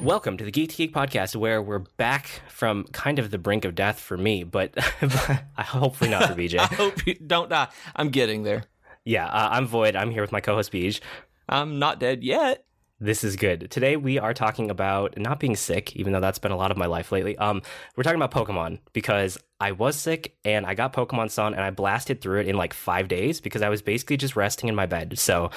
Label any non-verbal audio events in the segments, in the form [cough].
Welcome to the Geek to Geek podcast, where we're back from kind of the brink of death for me, but [laughs] hopefully not for BJ. [laughs] I hope you don't die. I'm getting there. Yeah, uh, I'm Void. I'm here with my co-host Beej. I'm not dead yet. This is good. Today we are talking about not being sick, even though that's been a lot of my life lately. Um, we're talking about Pokemon because I was sick and I got Pokemon Sun and I blasted through it in like five days because I was basically just resting in my bed. So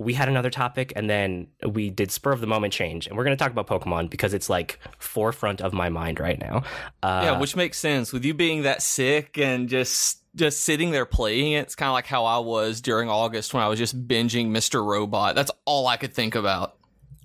we had another topic and then we did spur of the moment change and we're going to talk about Pokemon because it's like forefront of my mind right now. Uh, yeah, which makes sense with you being that sick and just just sitting there playing it. It's kind of like how I was during August when I was just binging Mr. Robot. That's all I could think about.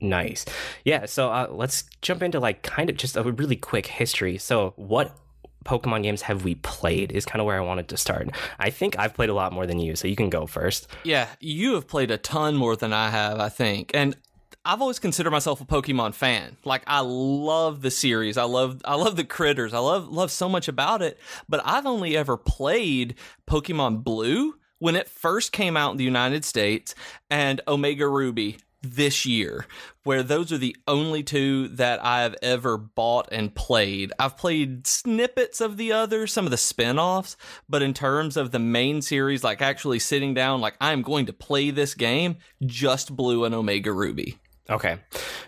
Nice. Yeah, so uh, let's jump into like kind of just a really quick history. So, what Pokemon games have we played is kind of where I wanted to start. I think I've played a lot more than you, so you can go first. Yeah, you have played a ton more than I have, I think. And I've always considered myself a Pokemon fan. Like I love the series. I love I love the critters. I love love so much about it, but I've only ever played Pokemon Blue when it first came out in the United States and Omega Ruby this year, where those are the only two that I've ever bought and played. I've played snippets of the others, some of the spin offs, but in terms of the main series, like actually sitting down, like I'm going to play this game, just Blue and Omega Ruby. Okay,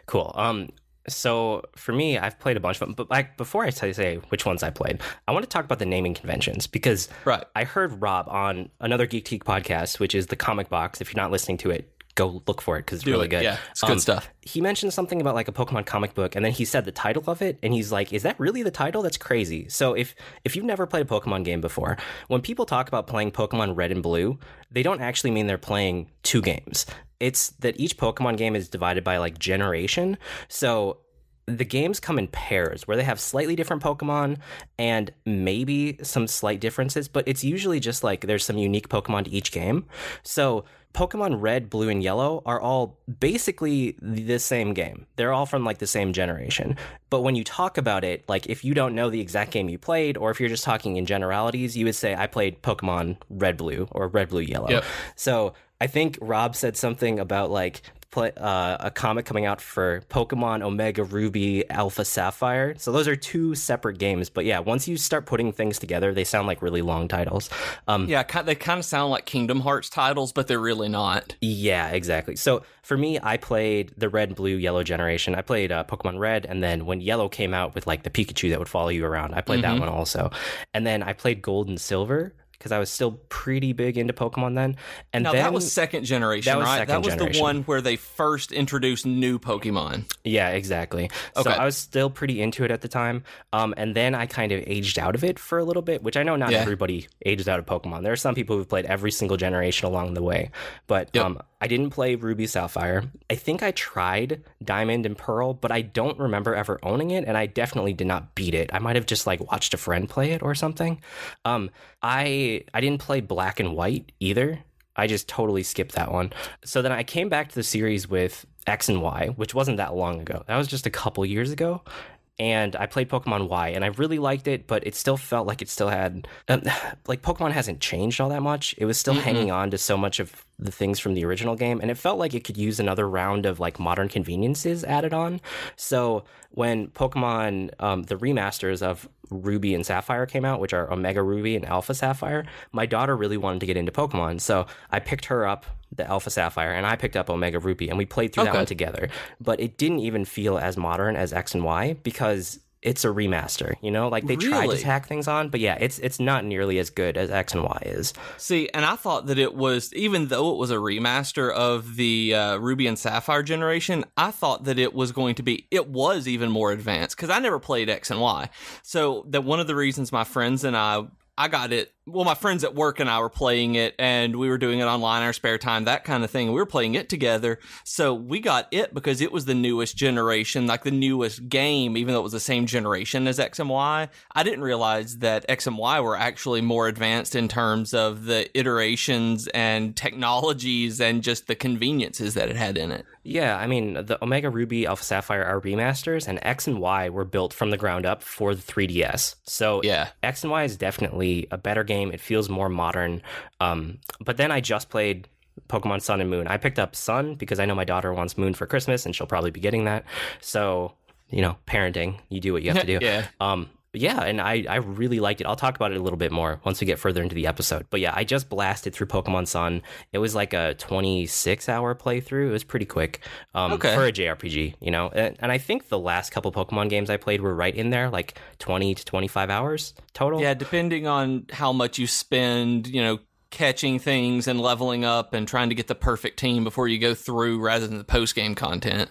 cool. Um, so for me, I've played a bunch of them, but like before I tell you say which ones I played, I want to talk about the naming conventions because right. I heard Rob on another Geek Geek podcast, which is the Comic Box. If you're not listening to it, go look for it because it's Do really it. good. Yeah, it's good um, stuff. He mentioned something about like a Pokemon comic book, and then he said the title of it, and he's like, "Is that really the title? That's crazy." So if if you've never played a Pokemon game before, when people talk about playing Pokemon Red and Blue, they don't actually mean they're playing two games. It's that each Pokemon game is divided by like generation. So the games come in pairs where they have slightly different Pokemon and maybe some slight differences, but it's usually just like there's some unique Pokemon to each game. So Pokemon Red, Blue, and Yellow are all basically the same game. They're all from like the same generation. But when you talk about it, like if you don't know the exact game you played, or if you're just talking in generalities, you would say, I played Pokemon Red, Blue, or Red, Blue, Yellow. Yep. So I think Rob said something about like play, uh, a comic coming out for Pokemon Omega Ruby Alpha Sapphire. So those are two separate games. But yeah, once you start putting things together, they sound like really long titles. Um, yeah, they kind of sound like Kingdom Hearts titles, but they're really not. Yeah, exactly. So for me, I played the red, blue, yellow generation. I played uh, Pokemon Red, and then when Yellow came out with like the Pikachu that would follow you around, I played mm-hmm. that one also. And then I played Gold and Silver because I was still pretty big into Pokemon then. And now then, that was second generation, that was right? Second that was generation. the one where they first introduced new Pokemon. Yeah, exactly. Okay. So I was still pretty into it at the time. Um, and then I kind of aged out of it for a little bit, which I know not Yeah. everybody ages out of Pokemon. There are some people who've played every single generation along the way, but Yep. um, I didn't play Ruby Sapphire. I think I tried Diamond and Pearl, but I don't remember ever owning it, and I definitely did not beat it. I might have just like watched a friend play it or something. Um, I I didn't play Black and White either. I just totally skipped that one. So then I came back to the series with X and Y, which wasn't that long ago. That was just a couple years ago. And I played Pokemon Y, and I really liked it, but it still felt like it still had, um, [sighs] like Pokemon hasn't changed all that much. It was still hanging on to so much of the things from the original game, and it felt like it could use another round of like modern conveniences added on. So when Pokemon, um, the remasters of Ruby and Sapphire came out, which are Omega Ruby and Alpha Sapphire, my daughter really wanted to get into Pokemon, so I picked her up the Alpha Sapphire and I picked up Omega Ruby, and we played through that Okay. one together. But it didn't even feel as modern as X and Y because it's a remaster. You know, like they tried to tack things on, but yeah, it's it's not nearly as good as X and Y is. See, and I thought that it was, even though it was a remaster of the uh, Ruby and Sapphire generation, I thought that it was going to be, it was even more advanced because I never played X and Y. So that one of the reasons my friends and I, I got it. Well, my friends at work and I were playing it, and we were doing it online in our spare time, that kind of thing. We were playing it together, so we got it because it was the newest generation, like the newest game, even though it was the same generation as X and Y. I didn't realize that X and Y were actually more advanced in terms of the iterations and technologies and just the conveniences that it had in it. Yeah, I mean, the Omega Ruby, Alpha Sapphire are remasters, and X and Y were built from the ground up for the 3DS. So Yeah. X and Y is definitely a better game. It feels more modern. Um, but then I just played Pokemon Sun and Moon. I picked up Sun because I know my daughter wants Moon for Christmas, and she'll probably be getting that. So you know, parenting, you do what you have to [laughs] do. yeah. Um, yeah, and I, I really liked it. I'll talk about it a little bit more once we get further into the episode. But yeah, I just blasted through Pokemon Sun. It was like a 26 hour playthrough. It was pretty quick um, Okay. for a JRPG, you know? And, and I think the last couple Pokemon games I played were right in there, like 20 to 25 hours total. Yeah, depending on how much you spend, you know, catching things and leveling up and trying to get the perfect team before you go through rather than the post game content.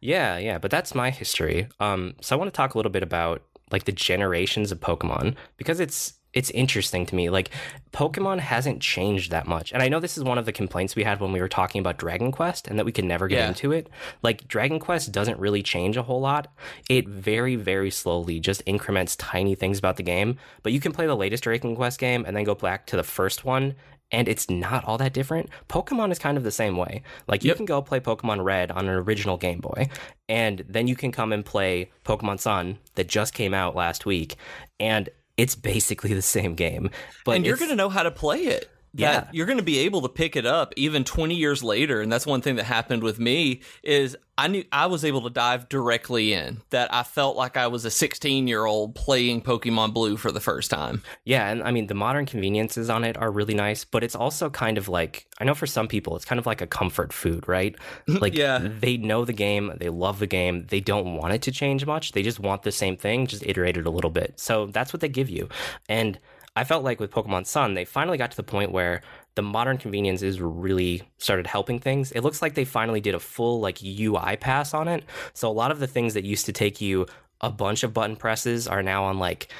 Yeah, yeah, but that's my history. Um, so I want to talk a little bit about like the generations of Pokemon because it's it's interesting to me. Like Pokemon hasn't changed that much, and I know this is one of the complaints we had when we were talking about Dragon Quest, and that we could never get Yeah. into it. Like Dragon Quest doesn't really change a whole lot. It very very slowly just increments tiny things about the game. But you can play the latest Dragon Quest game and then go back to the first one. And it's not all that different. Pokemon is kind of the same way. Like you Yep. can go play Pokemon Red on an original Game Boy, and then you can come and play Pokemon Sun that just came out last week, and it's basically the same game. But and you're going to know how to play it. Yeah. you're going to be able to pick it up even 20 years later and that's one thing that happened with me is I knew I was able to dive directly in that I felt like I was a 16 year old playing Pokemon Blue for the first time. Yeah, and I mean the modern conveniences on it are really nice, but it's also kind of like I know for some people it's kind of like a comfort food, right? [laughs] Like Yeah. they know the game, they love the game, they don't want it to change much. They just want the same thing, just iterated a little bit. So that's what they give you. And I felt like with Pokemon Sun, they finally got to the point where the modern conveniences really started helping things. It looks like they finally did a full like UI pass on it. So a lot of the things that used to take you a bunch of button presses are now on like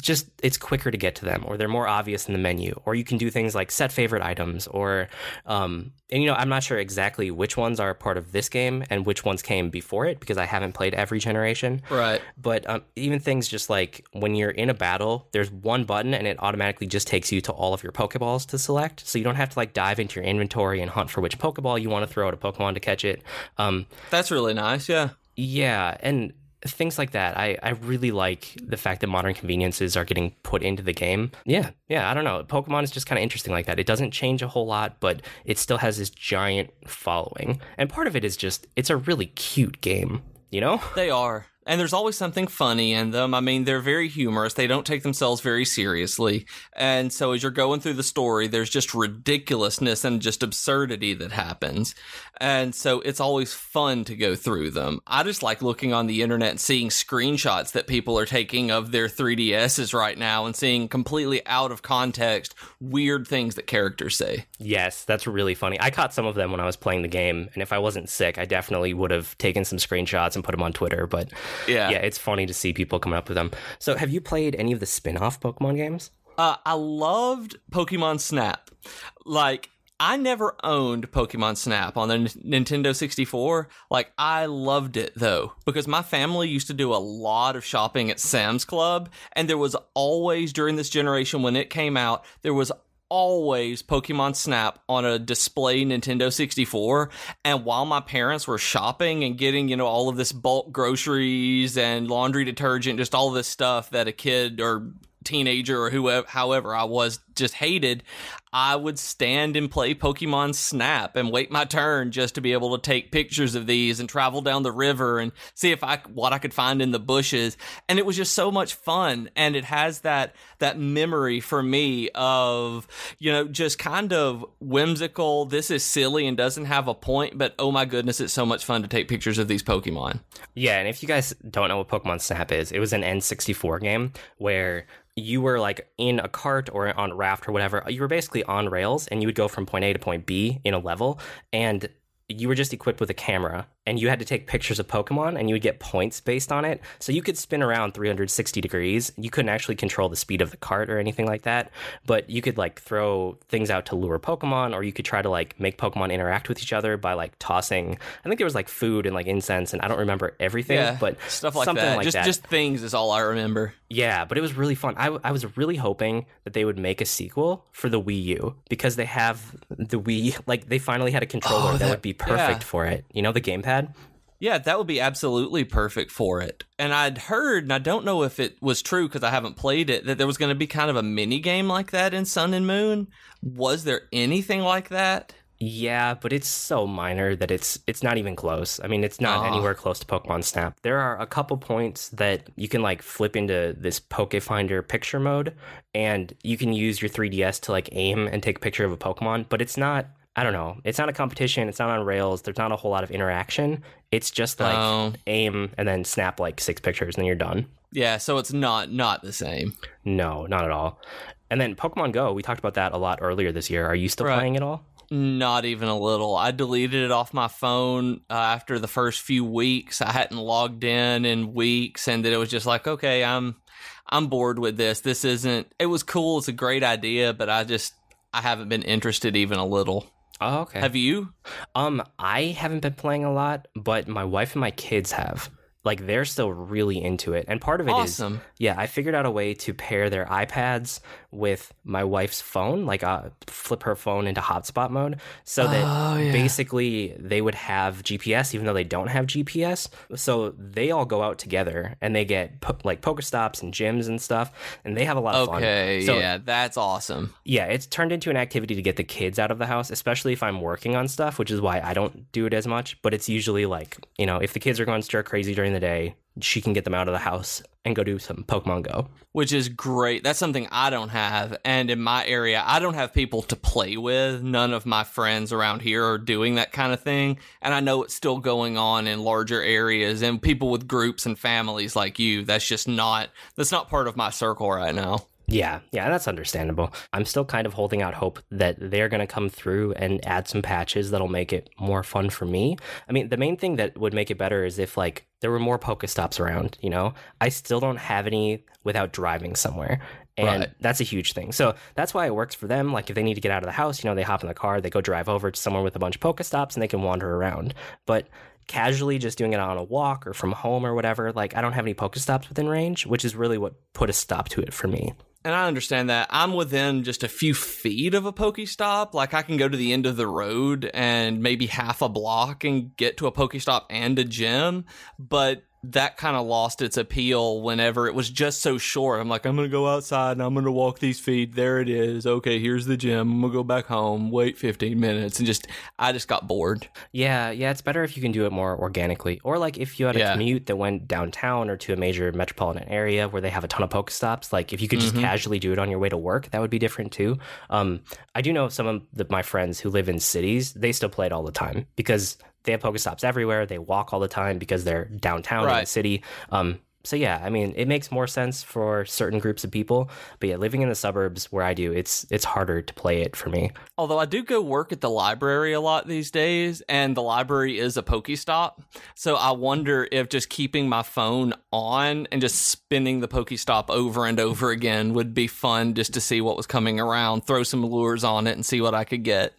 just it's quicker to get to them or they're more obvious in the menu or you can do things like set favorite items or um and you know i'm not sure exactly which ones are part of this game and which ones came before it because i haven't played every generation Right. but um, even things just like when you're in a battle there's one button and it automatically just takes you to all of your pokeballs to select so you don't have to like dive into your inventory and hunt for which pokeball you want to throw at a pokemon to catch it um That's really nice. Yeah. yeah, and things like that. I, I really like the fact that modern conveniences are getting put into the game. Yeah, yeah, I don't know. Pokemon is just kind of interesting like that. It doesn't change a whole lot, but it still has this giant following. And part of it is just, it's a really cute game, you know? They are. And there's always something funny in them. I mean, they're very humorous. They don't take themselves very seriously. And so as you're going through the story, there's just ridiculousness and just absurdity that happens. And so it's always fun to go through them. I just like looking on the internet and seeing screenshots that people are taking of their 3DSs right now and seeing completely out of context weird things that characters say. Yes, that's really funny. I caught some of them when I was playing the game, and if I wasn't sick, I definitely would have taken some screenshots and put them on Twitter. But Yeah. yeah, it's funny to see people coming up with them. So, have you played any of the spin off Pokemon games? Uh, I loved Pokemon Snap. Like, I never owned Pokemon Snap on the N- Nintendo 64. Like, I loved it though, because my family used to do a lot of shopping at Sam's Club, and there was always, during this generation when it came out, there was always Pokemon Snap on a display Nintendo 64. And while my parents were shopping and getting, you know, all of this bulk groceries and laundry detergent, just all this stuff that a kid or teenager or whoever, however I was, just hated, I would stand and play Pokemon Snap and wait my turn just to be able to take pictures of these and travel down the river and see if I what I could find in the bushes. And it was just so much fun, and it has that that memory for me of you know just kind of whimsical. This is silly and doesn't have a point, but oh my goodness, it's so much fun to take pictures of these Pokemon. Yeah, and if you guys don't know what Pokemon Snap is, it was an N64 game where you were like in a cart or on a raft or whatever. You were basically on rails and you would go from point A to point B in a level and you were just equipped with a camera and you had to take pictures of Pokemon and you would get points based on it. So you could spin around 360 degrees. You couldn't actually control the speed of the cart or anything like that, but you could like throw things out to lure Pokemon or you could try to like make Pokemon interact with each other by like tossing. I think there was like food and like incense and I don't remember everything, Yeah, but stuff like something that. like just that. just things is all I remember. Yeah, but it was really fun. I, I was really hoping that they would make a sequel for the Wii U because they have the Wii, like they finally had a controller Oh, that, that- would be perfect yeah. for it. You know, the gamepad? Yeah, that would be absolutely perfect for it. And I'd heard, and I don't know if it was true because I haven't played it, that there was going to be kind of a mini game like that in Sun and Moon. Was there anything like that? Yeah, but it's so minor that it's it's not even close. I mean, it's not Aw. anywhere close to Pokemon Snap. There are a couple points that you can like flip into this Pokefinder picture mode, and you can use your 3DS to like aim and take a picture of a Pokemon. But it's not. I don't know. It's not a competition. It's not on rails. There's not a whole lot of interaction. It's just like Oh. aim and then snap like six pictures, and then you're done. Yeah, so it's not not the same. No, not at all. And then Pokemon Go, we talked about that a lot earlier this year. Are you still Right. playing it all? Not even a little. I deleted it off my phone uh, after the first few weeks. I hadn't logged in in weeks, and that it was just like, okay, I'm I'm bored with this. This isn't. It was cool. It's a great idea, but I just I haven't been interested even a little. Oh, okay. Have you? Um, I haven't been playing a lot, but my wife and my kids have. Like they're still really into it, and part of it is Awesome. yeah, I figured out a way to pair their iPads with my wife's phone, like uh, flip her phone into hotspot mode, so that Oh, yeah. basically they would have GPS even though they don't have GPS. So they all go out together and they get po- like Pokestops and gyms and stuff, and they have a lot of fun. Okay, So yeah, that's awesome. yeah, it's turned into an activity to get the kids out of the house, especially if I'm working on stuff, which is why I don't do it as much. But it's usually like, you know, if the kids are going stir crazy during the day, she can get them out of the house and go do some Pokemon Go. which is great. That's something I don't have. And in my area, I don't have people to play with. None of my friends around here are doing that kind of thing. And I know it's still going on in larger areas and people with groups and families like you. That's just not that's not part of my circle right now. Yeah, yeah, that's understandable. I'm still kind of holding out hope that they're going to come through and add some patches that'll make it more fun for me. I mean, the main thing that would make it better is if like there were more Pokestops around, you know? I still don't have any without driving somewhere. And Right. that's a huge thing. So that's why it works for them. Like if they need to get out of the house, you know, they hop in the car, they go drive over to somewhere with a bunch of Pokestops and they can wander around. But casually just doing it on a walk or from home or whatever, like I don't have any Pokestops within range, which is really what put a stop to it for me. And I understand that. I'm within just a few feet of a Pokestop. Like I can go to the end of the road and maybe half a block and get to a Pokestop and a gym, but that kind of lost its appeal whenever it was just so short. I'm like, I'm gonna go outside and I'm gonna walk these feet. There it is. Okay, here's the gym. I'm gonna go back home, wait 15 minutes, and just I just got bored. Yeah, yeah, it's better if you can do it more organically. Or like if you had a Yeah. commute that went downtown or to a major metropolitan area where they have a ton of poke stops, like if you could just Mhm. casually do it on your way to work, that would be different too. Um, I do know some of the, my friends who live in cities, they still play it all the time because they have Pokestops everywhere. They walk all the time because they're downtown in the city. Um, so yeah, I mean, it makes more sense for certain groups of people, but yeah, living in the suburbs where I do, it's it's harder to play it for me. Although I do go work at the library a lot these days, and the library is a Pokestop. So I wonder if just keeping my phone on and just spinning the Pokestop over and over again would be fun just to see what was coming around, throw some lures on it, and see what I could get.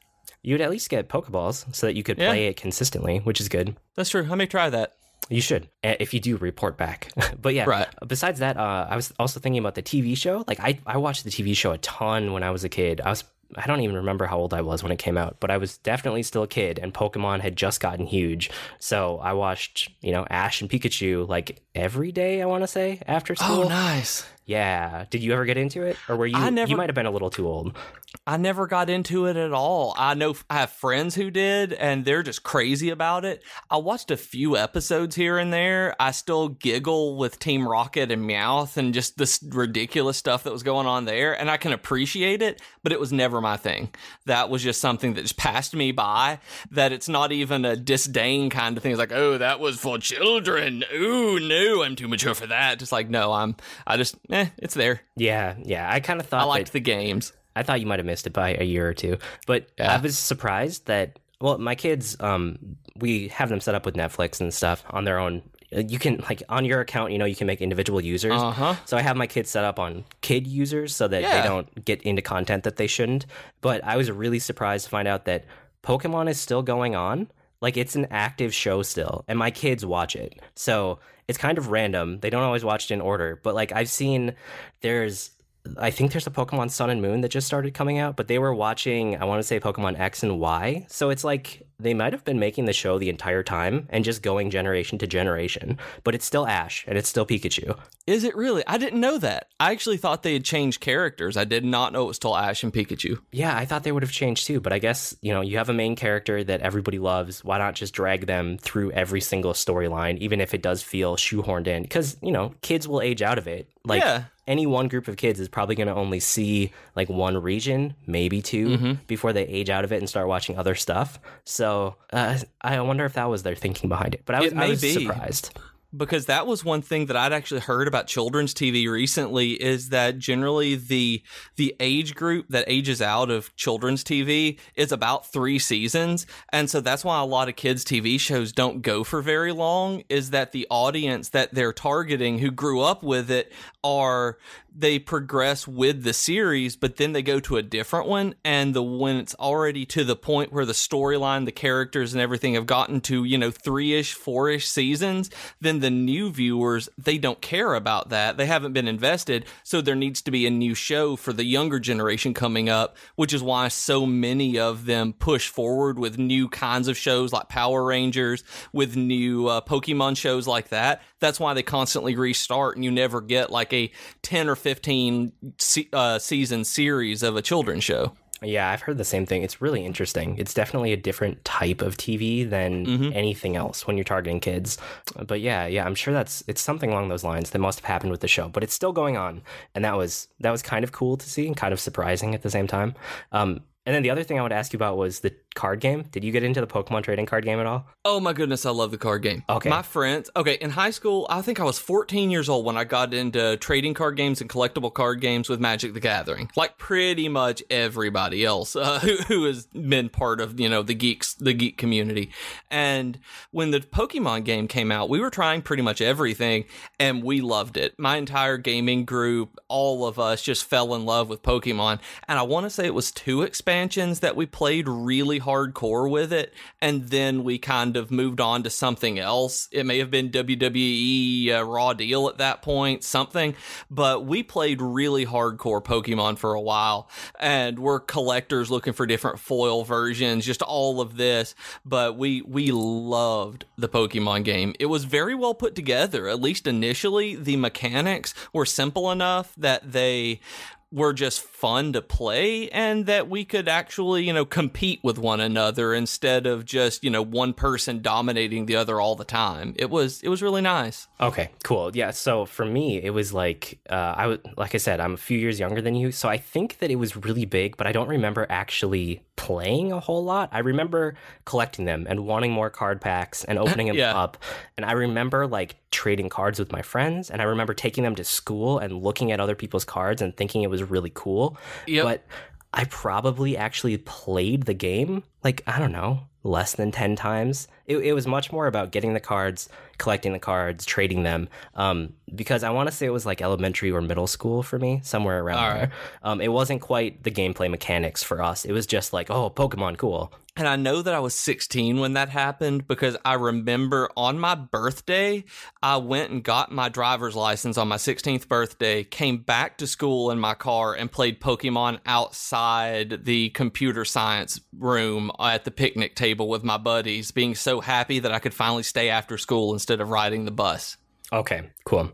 You'd at least get Pokeballs so that you could Yeah. play it consistently, which is good. That's true. I may try that. You should, uh, if you do report back. [laughs] but yeah, Right. besides that, uh, I was also thinking about the TV show. Like, I, I watched the TV show a ton when I was a kid. I was, I don't even remember how old I was when it came out, but I was definitely still a kid, and Pokemon had just gotten huge. So I watched, you know, Ash and Pikachu like every day. I want to say after school. Oh, nice. Yeah. Did you ever get into it, or were you? I never- You might have been a little too old. I never got into it at all. I know I have friends who did, and they're just crazy about it. I watched a few episodes here and there. I still giggle with Team Rocket and Meowth and just this ridiculous stuff that was going on there, and I can appreciate it, but it was never my thing. That was just something that just passed me by. That it's not even a disdain kind of thing. It's like, oh, that was for children. Ooh, no, I'm too mature for that. Just like, no, I'm. I just, eh, it's there. Yeah, yeah. I kind of thought I that- liked the games. I thought you might have missed it by a year or two, but Yeah. I was surprised that well, my kids, um, we have them set up with Netflix and stuff on their own. Uh, You can like on your account, you know, you can make individual users. Uh huh. So I have my kids set up on kid users so that Yeah. they don't get into content that they shouldn't. But I was really surprised to find out that Pokemon is still going on. Like it's an active show still, and my kids watch it. So it's kind of random. They don't always watch it in order, but like I've seen there's I think there's a Pokemon Sun and Moon that just started coming out, but they were watching, I want to say Pokemon X and Y. So it's like they might have been making the show the entire time and just going generation to generation, but it's still Ash and it's still Pikachu. Is it really? I didn't know that. I actually thought they had changed characters. I did not know it was still Ash and Pikachu. Yeah, I thought they would have changed too, but I guess, you know, you have a main character that everybody loves. Why not just drag them through every single storyline, even if it does feel shoehorned in? Because, you know, kids will age out of it. Like, yeah. any one group of kids is probably going to only see like one region, maybe 2 Mm-hmm. before they age out of it and start watching other stuff. So uh, I wonder if that was their thinking behind it. But I was, I was be. surprised. because that was one thing that I'd actually heard about children's TV recently is that generally the the age group that ages out of children's TV is about 3 seasons and so that's why a lot of kids TV shows don't go for very long is that the audience that they're targeting who grew up with it are they progress with the series but then they go to a different one. And the when it's already to the point where the storyline the characters and everything have gotten to you know three-ish four-ish seasons then the new viewers they don't care about that. They haven't been invested. So there needs to be a new show for the younger generation coming up which is why so many of them push forward with new kinds of shows like power rangers with new uh, pokemon shows like that. That's why they constantly restart and you never get like a 10 or 15 se- uh, season series of a children's show Yeah, I've heard the same thing. It's really interesting. It's definitely a different type of TV than Mm-hmm. anything else when you're targeting kids. But yeah, yeah, I'm sure that's it's something along those lines that must have happened with the show. But it's still going on, and that was that was kind of cool to see and kind of surprising at the same time. Um, and then the other thing I would ask you about was the card game. Did you get into the Pokemon trading card game at all? Oh my goodness, I love the card game. Okay. My friends, okay, in high school, I think I was 14 years old when I got into trading card games and collectible card games with Magic the Gathering. Like pretty much everybody else [laughs] uh, who, who has been part of, you know, the geeks, the geek community. And when the Pokemon game came out, we were trying pretty much everything and we loved it. My entire gaming group, all of us just fell in love with Pokemon. And I want to say it was two expansions that we played really hardcore with it. And then we kind of moved on to something else. It may have been WWE uh, Raw Deal at that point, something. But we played really hardcore Pokemon for a while. And we're collectors looking for different foil versions, just all of this. But we, we loved the Pokemon game. It was very well put together, at least initially. The mechanics were simple enough that they were just fun to play and that we could actually, you know, compete with one another instead of just, you know, one person dominating the other all the time. It was it was really nice. Okay, cool. Yeah, so for me, it was like uh, I was like I said, I'm a few years younger than you, so I think that it was really big, but I don't remember actually playing a whole lot. I remember collecting them and wanting more card packs and [laughs] opening them Yeah. up, and I remember like trading cards with my friends, and I remember taking them to school and looking at other people's cards and thinking it was really cool. Yep. But I probably actually played the game like I don't know less than 10 times. It, it was much more about getting the cards collecting the cards trading them um, because i want to say it was like elementary or middle school for me somewhere around there. Um, it wasn't quite the gameplay mechanics for us. It was just like oh pokemon cool And I know that I was 16 when that happened because I remember on my birthday, I went and got my driver's license on my 16th birthday, came back to school in my car and played Pokemon outside the computer science room at the picnic table with my buddies, being so happy that I could finally stay after school instead of riding the bus. Okay, cool.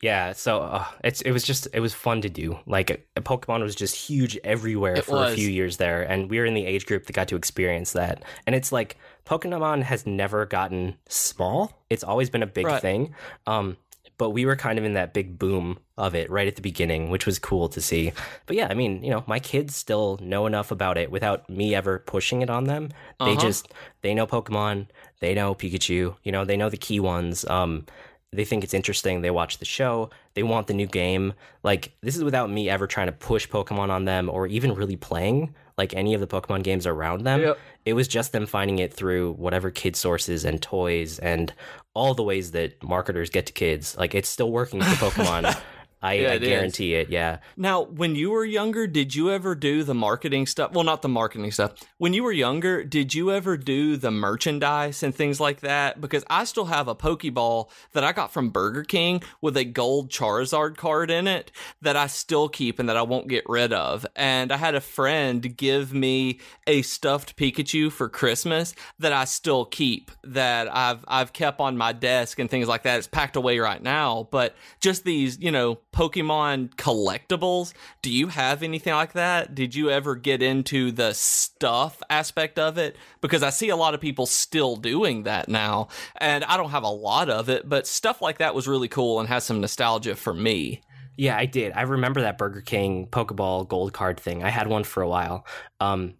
Yeah, so uh, it's it was just it was fun to do. Like uh, Pokemon was just huge everywhere It for was. a few years there, and we were in the age group that got to experience that. And it's like Pokemon has never gotten small; it's always been a big Right. thing. Um, but we were kind of in that big boom of it right at the beginning, which was cool to see. But yeah, I mean, you know, my kids still know enough about it without me ever pushing it on them. They Uh-huh. just they know Pokemon, they know Pikachu, you know, they know the key ones. Um, they think it's interesting. They watch the show. They want the new game. Like this is without me ever trying to push Pokemon on them or even really playing like any of the Pokemon games around them. Yep. It was just them finding it through whatever kid sources and toys and all the ways that marketers get to kids. Like it's still working for [laughs] Pokemon. I, Yeah, I it is. guarantee it. Yeah. Now, when you were younger, did you ever do the marketing stuff? Well, not the marketing stuff. When you were younger, did you ever do the merchandise and things like that? Because I still have a Pokeball that I got from Burger King with a gold Charizard card in it that I still keep and that I won't get rid of. And I had a friend give me a stuffed Pikachu for Christmas that I still keep that I've I've kept on my desk and things like that. It's packed away right now, but just these, you know, Pokemon collectibles. Do you have anything like that? Did you ever get into the stuff aspect of it? Because I see a lot of people still doing that now, and I don't have a lot of it, but stuff like that was really cool and has some nostalgia for me. Yeah, I did. I remember that Burger King Pokeball gold card thing. I had one for a while. Um,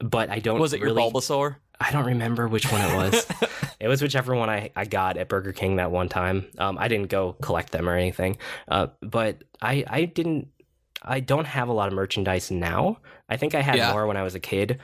but I don't Was it really, your Bulbasaur? I don't remember which one it was. [laughs] it was whichever one I, I got at Burger King that one time. Um, I didn't go collect them or anything. Uh, but I I didn't I don't have a lot of merchandise now. I think I had Yeah. more when I was a kid.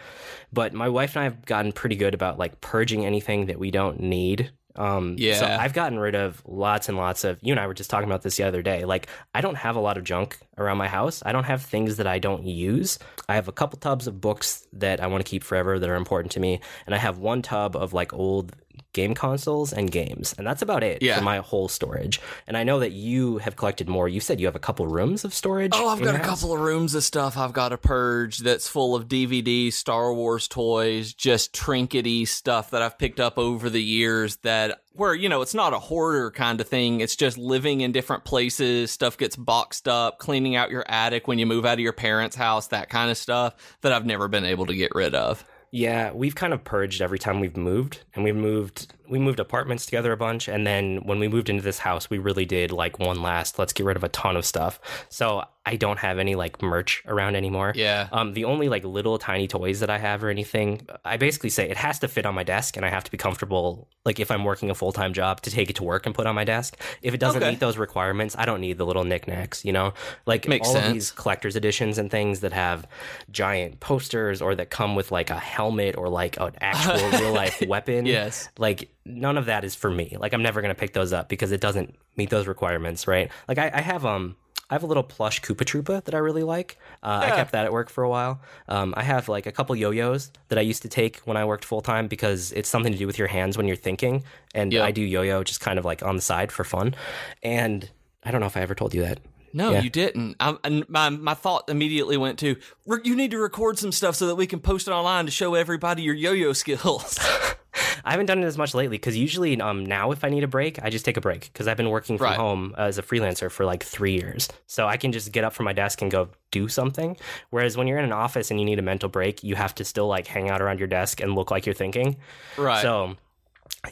But my wife and I have gotten pretty good about like purging anything that we don't need. Um, yeah. So I've gotten rid of lots and lots of. You and I were just talking about this the other day. Like I don't have a lot of junk around my house. I don't have things that I don't use. I have a couple tubs of books that I want to keep forever that are important to me, and I have one tub of like old game consoles and games, and that's about it Yeah. for my whole storage. And I know that you have collected more. You said you have a couple rooms of storage. Oh, I've got a house? couple of rooms of stuff I've got to purge that's full of DVDs, Star Wars toys, just trinkety stuff that I've picked up over the years that where, you know, it's not a hoarder kind of thing. It's just living in different places. Stuff gets boxed up, cleaning out your attic when you move out of your parents' house, that kind of stuff that I've never been able to get rid of. Yeah, we've kind of purged every time we've moved, and we've moved we moved apartments together a bunch, and then when we moved into this house, we really did like one last let's get rid of a ton of stuff. So I don't have any like merch around anymore. Yeah. Um, the only like little tiny toys that I have or anything, I basically say it has to fit on my desk, and I have to be comfortable. Like if I'm working a full time job, to take it to work and put on my desk. If it doesn't Okay. meet those requirements, I don't need the little knickknacks. You know, like Makes all sense. of these collector's editions and things that have giant posters or that come with like a helmet or like an actual [laughs] real life weapon. Yes. Like none of that is for me. Like I'm never gonna pick those up because it doesn't meet those requirements, right? Like I, I have um I have a little plush Koopa Troopa that I really like. Uh, I kept that at work for a while. Um, I have like a couple yo-yos that I used to take when I worked full time because it's something to do with your hands when you're thinking, and Yeah. I do yo-yo just kind of like on the side for fun. And I don't know if I ever told you that. No, Yeah. you didn't. I, and my my thought immediately went to "Re- you need to record some stuff so that we can post it online to show everybody your yo-yo skills. [laughs] I haven't done it as much lately because usually um, now if I need a break, I just take a break because I've been working from Right. home as a freelancer for like three years. So I can just get up from my desk and go do something. Whereas when you're in an office and you need a mental break, you have to still like hang out around your desk and look like you're thinking. right. So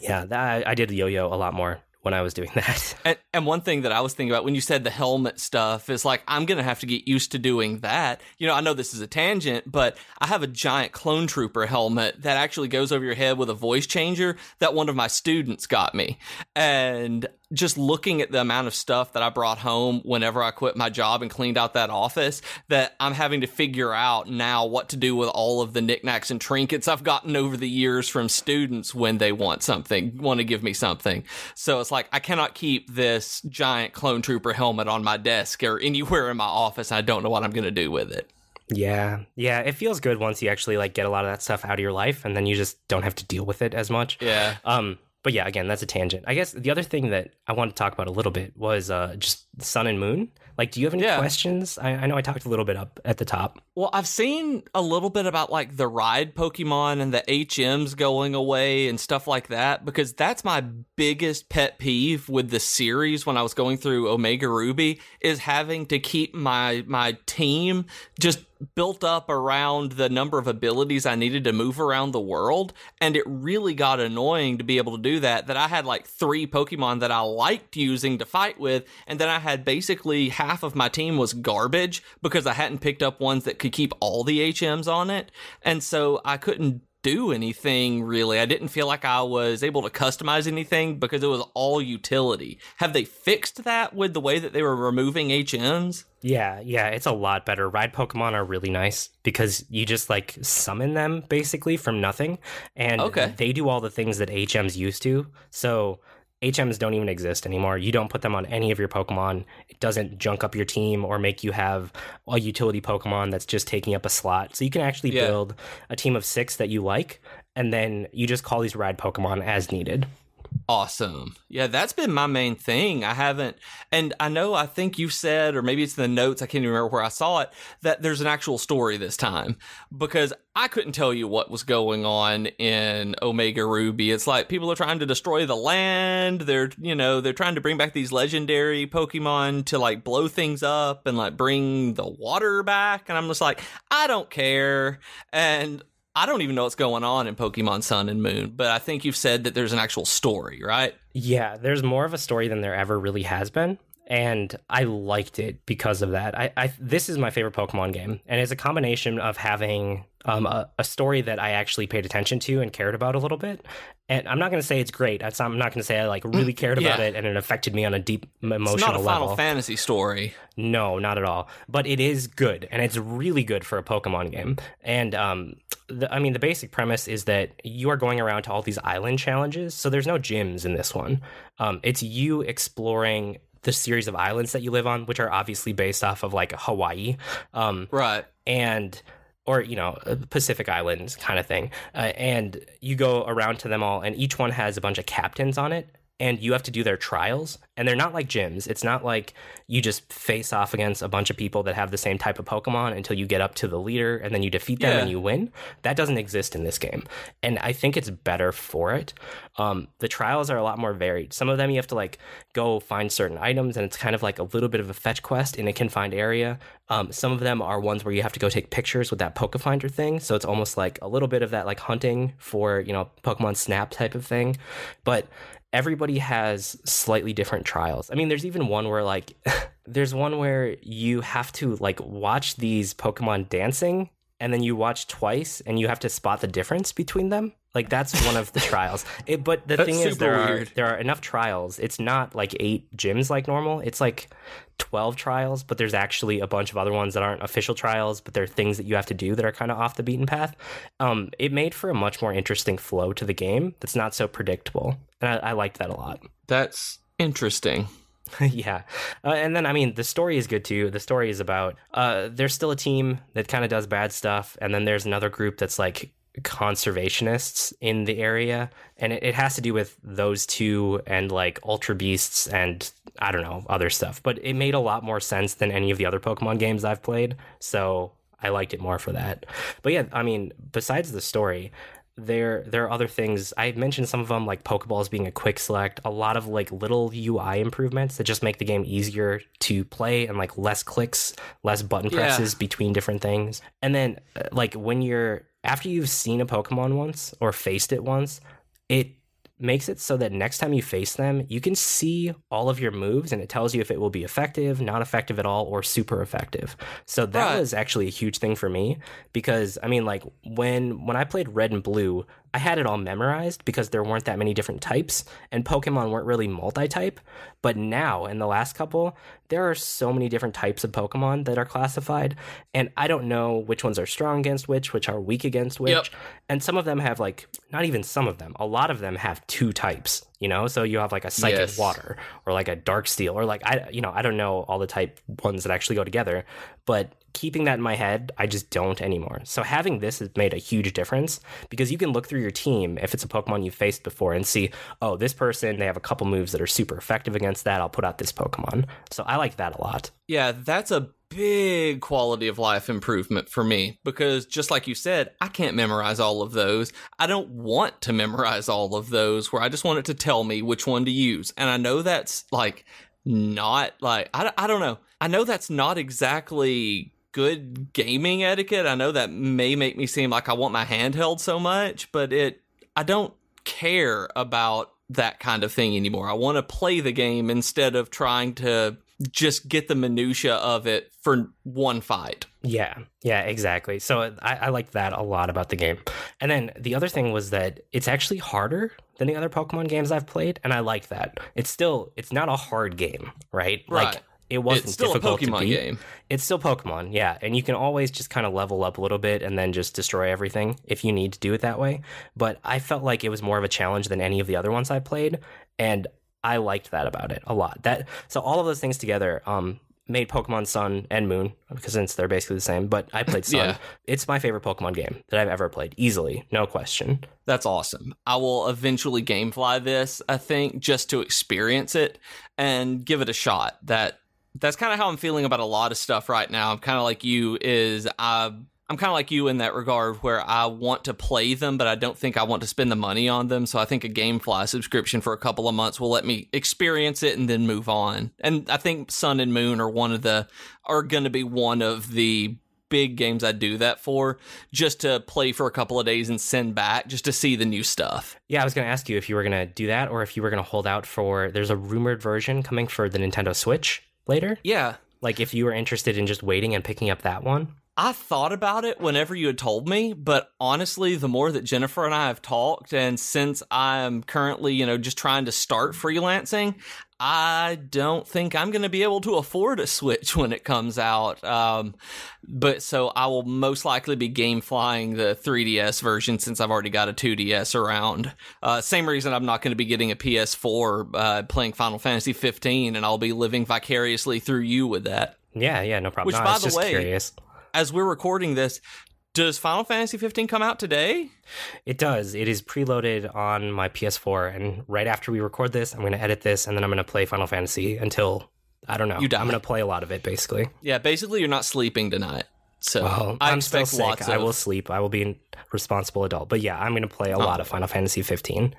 yeah, that I did yo-yo a lot more when I was doing [laughs] that. And, and one thing that I was thinking about when you said the helmet stuff is like, I'm going to have to get used to doing that. You know, I know this is a tangent, but I have a giant clone trooper helmet that actually goes over your head with a voice changer that one of my students got me. And just looking at the amount of stuff that I brought home whenever I quit my job and cleaned out that office, that I'm having to figure out now what to do with all of the knickknacks and trinkets I've gotten over the years from students when they want something, want to give me something. So it's like I cannot keep this giant clone trooper helmet on my desk or anywhere in my office. I don't know what I'm going to do with it. yeah, yeah, it feels good once you actually like get a lot of that stuff out of your life, and then you just don't have to deal with it as much. Yeah. Um, but yeah, again, that's a tangent. I guess the other thing that I wanted to talk about a little bit was uh, just sun and moon. Like, do you have any Yeah. questions? I, I know I talked a little bit up at the top. Well, I've seen a little bit about like the ride Pokemon and the HMs going away and stuff like that because that's my biggest pet peeve with the series when I was going through Omega Ruby is having to keep my my team just built up around the number of abilities I needed to move around the world and it really got annoying to be able to do that that I had like 3 Pokemon that I liked using to fight with and then I had basically half of my team was garbage because I hadn't picked up ones that could keep all the HMs on it and so I couldn't do anything really. I didn't feel like I was able to customize anything because it was all utility. Have they fixed that with the way that they were removing HMs? Yeah, yeah, it's a lot better. Ride Pokemon are really nice because you just like summon them basically from nothing, and Okay. they do all the things that HMs used to. So HMs don't even exist anymore. You don't put them on any of your Pokemon. It doesn't junk up your team or make you have a utility Pokemon that's just taking up a slot. So you can actually Yeah. build a team of six that you like, and then you just call these ride Pokemon as needed. Awesome. Yeah, that's been my main thing. I haven't, and I know I think you said, or maybe it's the notes, I can't even remember where I saw it, that there's an actual story this time because I couldn't tell you what was going on in Omega Ruby. It's like people are trying to destroy the land. They're, you know, they're trying to bring back these legendary Pokemon to like blow things up and like bring the water back. And I'm just like, I don't care. And I don't even know what's going on in Pokemon Sun and Moon, but I think you've said that there's an actual story, right? Yeah, there's more of a story than there ever really has been. And I liked it because of that. I, I this is my favorite Pokemon game, and it's a combination of having um, a, a story that I actually paid attention to and cared about a little bit. And I'm not going to say it's great. That's, I'm not going to say I like really cared about yeah. it and it affected me on a deep m- It's emotional not a level. Final Fantasy story. No, not at all. But it is good, and it's really good for a Pokemon game. And um, the, I mean, the basic premise is that you are going around to all these island challenges. So there's no gyms in this one. Um, it's you exploring the series of islands that you live on, which are obviously based off of like Hawaii. Um, Right. and or you know uh, pacific islands kind of thing uh, and you go around to them all and each one has a bunch of captains on it and you have to do their trials and they're not like gyms. It's not like you just face off against a bunch of people that have the same type of pokemon until you get up to the leader and then you defeat them Yeah. and you win. That doesn't exist in this game and i think it's better for it. Um, the trials are a lot more varied. Some of them you have to like go find certain items and it's kind of like a little bit of a fetch quest in a confined area. Um, some of them are ones where you have to go take pictures with that Pokefinder thing, so it's almost like a little bit of that like hunting for you know Pokemon Snap type of thing. But everybody has slightly different trials. I mean, there's even one where like [laughs] there's one where you have to like watch these Pokemon dancing and then you watch twice and you have to spot the difference between them. Like that's one of the [laughs] trials. It, but the That's thing is, there weird. are there are enough trials. It's not like eight gyms like normal. It's like twelve trials, but there's actually a bunch of other ones that aren't official trials, but they're things that you have to do that are kind of off the beaten path. Um, it made for a much more interesting flow to the game. That's not so predictable, and I, I liked that a lot. That's interesting. [laughs] yeah. Uh, and then, I mean, the story is good too. The story is about uh, there's still a team that kind of does bad stuff, and then there's another group that's like conservationists in the area. And it, it has to do with those two and like Ultra Beasts and I don't know, other stuff. But it made a lot more sense than any of the other Pokemon games I've played. So I liked it more for that. But yeah, I mean, besides the story, there there are other things i mentioned some of them like pokeballs being a quick select a lot of like little ui improvements that just make the game easier to play and like less clicks less button Yeah. presses between different things and then uh, like when you're after you've seen a pokemon once or faced it once it makes it so that next time you face them, you can see all of your moves and it tells you if it will be effective, not effective at all, or super effective. So that Right. was actually a huge thing for me because I mean like when when I played red and blue, I had it all memorized because there weren't that many different types and Pokemon weren't really multi-type. But now in the last couple, there are so many different types of Pokemon that are classified, and I don't know which ones are strong against which, which are weak against which. Yep. And some of them have like not even some of them. A lot of them have two types, you know? So you have like a psychic Yes. water or like a dark steel or like I you know, I don't know all the type ones that actually go together, but keeping that in my head, I just don't anymore. So having this has made a huge difference because you can look through your team if it's a Pokemon you've faced before and see, oh, this person, they have a couple moves that are super effective against that. I'll put out this Pokemon. So I like that a lot. Yeah, that's a big quality of life improvement for me because just like you said, I can't memorize all of those. I don't want to memorize all of those where I just want it to tell me which one to use. And I know that's like not like, I, I don't know. I know that's not exactly good gaming etiquette. I know that may make me seem like I want my hand held so much, but it, I don't care about that kind of thing anymore. I want to play the game instead of trying to just get the minutia of it for one fight. Yeah, yeah, exactly. So I, I like that a lot about the game. And then the other thing was that it's actually harder than the other Pokemon games I've played, and I like that. It's still it's not a hard game, right? Right. Like it wasn't it's still a difficult to Pokemon beat. game. It's still Pokemon, yeah, and you can always just kind of level up a little bit and then just destroy everything if you need to do it that way. But I felt like it was more of a challenge than any of the other ones I played, and I liked that about it a lot. That so all of those things together um made Pokemon Sun and Moon because since they're basically the same, but I played [laughs] Sun. Yeah. It's my favorite Pokemon game that I've ever played, easily, no question. That's awesome. I will eventually gamefly this, I think, just to experience it and give it a shot. That that's kind of how I'm feeling about a lot of stuff right now. I'm kind of like you is I I'm kind of like you in that regard where I want to play them, but I don't think I want to spend the money on them. So I think a GameFly subscription for a couple of months will let me experience it and then move on. And I think Sun and Moon are one of the are going to be one of the big games I do that for, just to play for a couple of days and send back, just to see the new stuff. Yeah, I was going to ask you if you were going to do that or if you were going to hold out for. There's a rumored version coming for the Nintendo Switch later. Yeah, Like if you were interested in just waiting and picking up that one. I thought about it whenever you had told me, but honestly, the more that Jennifer and I have talked, and since I'm currently, you know, just trying to start freelancing, I don't think I'm going to be able to afford a Switch [laughs] when it comes out. Um, but so I will most likely be game flying the 3DS version since I've already got a 2DS around. Uh, same reason I'm not going to be getting a PS4 uh, playing Final Fantasy 15, and I'll be living vicariously through you with that. Yeah, yeah, no problem. Which, No, I by was the just way- curious. As we're recording this, does Final Fantasy 15 come out today? It does. It is preloaded on my PS4, and right after we record this, I'm going to edit this, and then I'm going to play Final Fantasy until I don't know. You die. I'm going to play a lot of it, basically. Yeah, basically you're not sleeping tonight. So Well, I I'm still sick. lots I will sleep. I will be a responsible adult. But yeah, I'm going to play a oh. lot of Final Fantasy 15.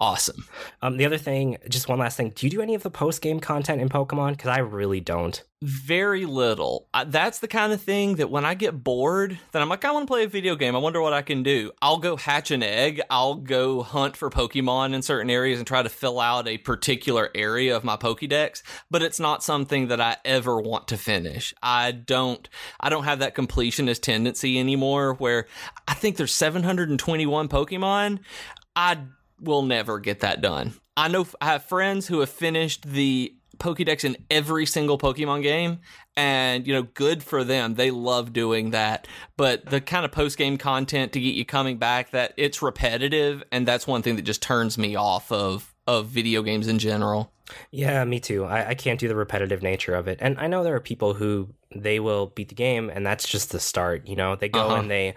Awesome. Um, the other thing, just one last thing. Do you do any of the post game content in Pokemon? Because I really don't. Very little. I, that's the kind of thing that when I get bored, then I'm like, I want to play a video game. I wonder what I can do. I'll go hatch an egg. I'll go hunt for Pokemon in certain areas and try to fill out a particular area of my Pokédex. But it's not something that I ever want to finish. I don't. I don't have that completionist tendency anymore. Where I think there's 721 Pokemon. I will never get that done. I know I have friends who have finished the Pokédex in every single Pokemon game, and you know, good for them. They love doing that. But the kind of post game content to get you coming back, that it's repetitive, and that's one thing that just turns me off of of video games in general. Yeah, me too. I, I can't do the repetitive nature of it. And I know there are people who they will beat the game and that's just the start. You know, they go Uh-huh. and they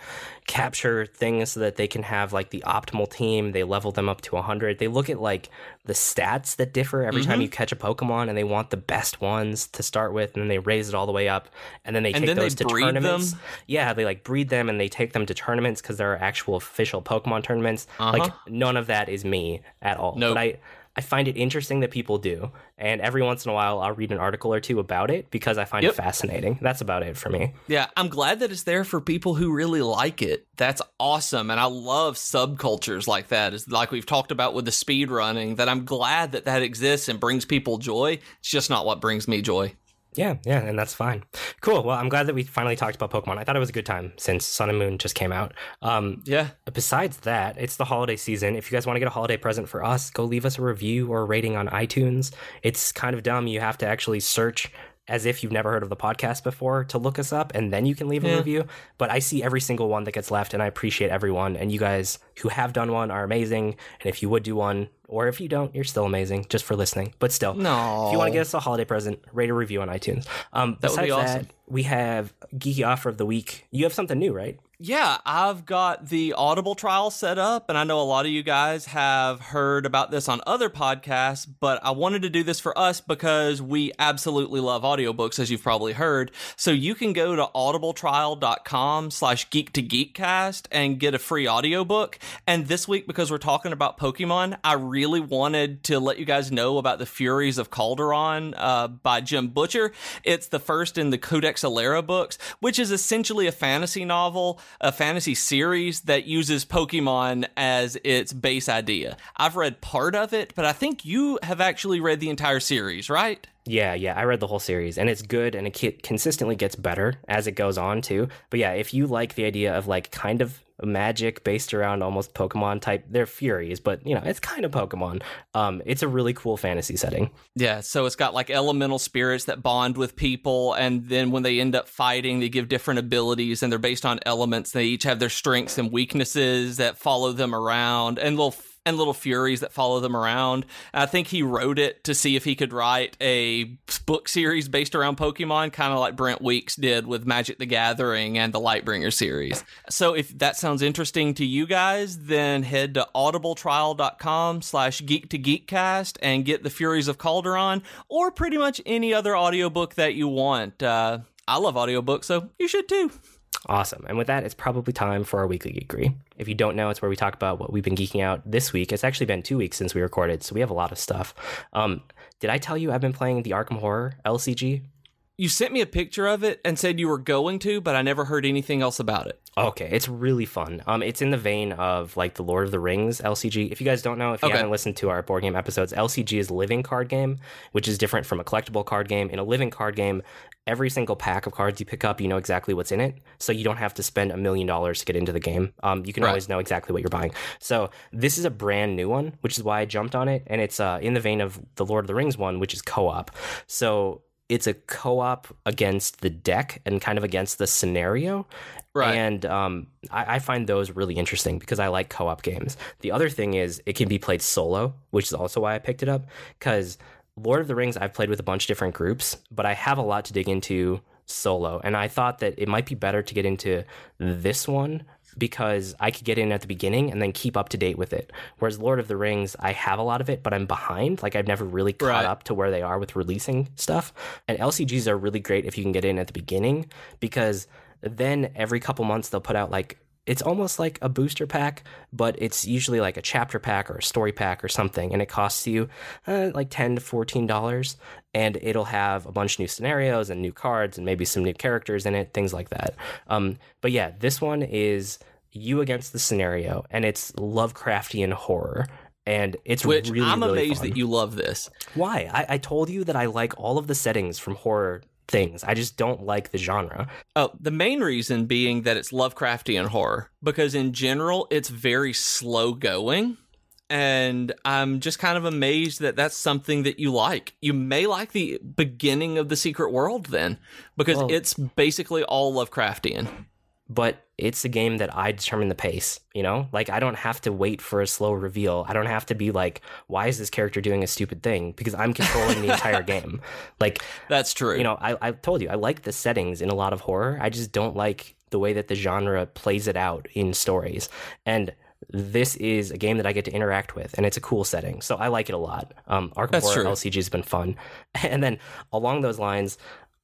capture things so that they can have like the optimal team. They level them up to 100. They look at like the stats that differ every Mm-hmm. time you catch a Pokemon and they want the best ones to start with and then they raise it all the way up and then they And take then they those to breed tournaments. them? Yeah, they like breed them and they take them to tournaments because there are actual official Pokemon tournaments. Like Uh-huh. none of that is me at all. Nope. But I I find it interesting that people do, and every once in a while I'll read an article or two about it because I find Yep. it fascinating. That's about it for me. Yeah, I'm glad that it's there for people who really like it. That's awesome. And I love subcultures like that. It's like we've talked about with the speed running, that I'm glad that that exists and brings people joy. It's just not what brings me joy. Yeah, yeah, and that's fine. Cool. Well, I'm glad that we finally talked about Pokemon. I thought it was a good time since Sun and Moon just came out. Um, Yeah. besides that, it's the holiday season. If you guys want to get a holiday present for us, go leave us a review or a rating on iTunes. It's kind of dumb. You have to actually search as if you've never heard of the podcast before to look us up, and then you can leave a Yeah. review. But I see every single one that gets left, and I appreciate everyone. And you guys who have done one are amazing. And if you would do one, or if you don't, you're still amazing just for listening. But still, No. if you want to get us a holiday present, rate a review on iTunes. Um, That would be besides awesome. that, we have geeky offer of the week. You have something new, right? Yeah, I've got the Audible trial set up, and I know a lot of you guys have heard about this on other podcasts, but I wanted to do this for us because we absolutely love audiobooks, as you've probably heard. So you can go to audibletrial.com slash geek to geekcast and get a free audiobook. And this week, because we're talking about Pokemon, I really wanted to let you guys know about the Furies of Calderon uh, by Jim Butcher. It's the first in the Codex Alera books, which is essentially a fantasy novel, a fantasy series that uses Pokemon as its base idea. I've read part of it, but I think you have actually read the entire series, right? Yeah, yeah, I read the whole series and it's good and it consistently gets better as it goes on too. But yeah, if you like the idea of like kind of magic based around almost Pokemon type, they're Furies, but you know, it's kind of Pokemon. Um, it's a really cool fantasy setting. Yeah, so it's got like elemental spirits that bond with people, and then when they end up fighting, they give different abilities, and they're based on elements. They each have their strengths and weaknesses that follow them around, and they'll and little furies that follow them around. I think he wrote it to see if he could write a book series based around Pokemon, kind of like Brent Weeks did with Magic the Gathering and the Lightbringer series. So if that sounds interesting to you guys, then head to audibletrial.com slash geek to geekcast and get the Furies of Calderon or pretty much any other audiobook that you want. Uh, I love audiobooks, so you should too. Awesome. And with that, it's probably time for our weekly geekery. If you don't know, it's where we talk about what we've been geeking out this week. It's actually been two weeks since we recorded, so we have a lot of stuff. Um, did I tell you I've been playing the Arkham Horror LCG? You sent me a picture of it and said you were going to, but I never heard anything else about it. Okay, it's really fun. Um, it's in the vein of like the Lord of the Rings LCG. If you guys don't know, if you Okay. haven't listened to our board game episodes, LCG is a living card game, which is different from a collectible card game. In a living card game, every single pack of cards you pick up, you know exactly what's in it, so you don't have to spend a million dollars to get into the game. Um, you can Right. always know exactly what you're buying. So this is a brand new one, which is why I jumped on it, and it's uh, in the vein of the Lord of the Rings one, which is co-op. So it's a co-op against the deck and kind of against the scenario. Right. And um, I, I find those really interesting because I like co op games. The other thing is it can be played solo, which is also why I picked it up. Because Lord of the Rings, I've played with a bunch of different groups, but I have a lot to dig into solo. And I thought that it might be better to get into this one because I could get in at the beginning and then keep up to date with it. Whereas Lord of the Rings, I have a lot of it, but I'm behind. Like I've never really caught Right. up to where they are with releasing stuff. And LCGs are really great if you can get in at the beginning because then every couple months they'll put out like it's almost like a booster pack, but it's usually like a chapter pack or a story pack or something, and it costs you uh, like ten to fourteen dollars, and it'll have a bunch of new scenarios and new cards and maybe some new characters in it, things like that. Um, but yeah, this one is you against the scenario, and it's Lovecraftian horror. And it's Which really, I'm really amazed fun. that you love this. Why? I, I told you that I like all of the settings from horror things. I just don't like the genre. Oh, the main reason being that it's Lovecraftian horror because in general it's very slow going. And I'm just kind of amazed that that's something that you like. You may like the beginning of the secret world then, because Well- it's basically all Lovecraftian. But it's a game that I determine the pace, you know? Like I don't have to wait for a slow reveal. I don't have to be like, why is this character doing a stupid thing? Because I'm controlling the entire [laughs] game. Like, That's true. you know, I, I told you, I like the settings in a lot of horror. I just don't like the way that the genre plays it out in stories. And this is a game that I get to interact with, and it's a cool setting. So I like it a lot. Um, Arkham Horror. LCG has been fun. [laughs] And then along those lines,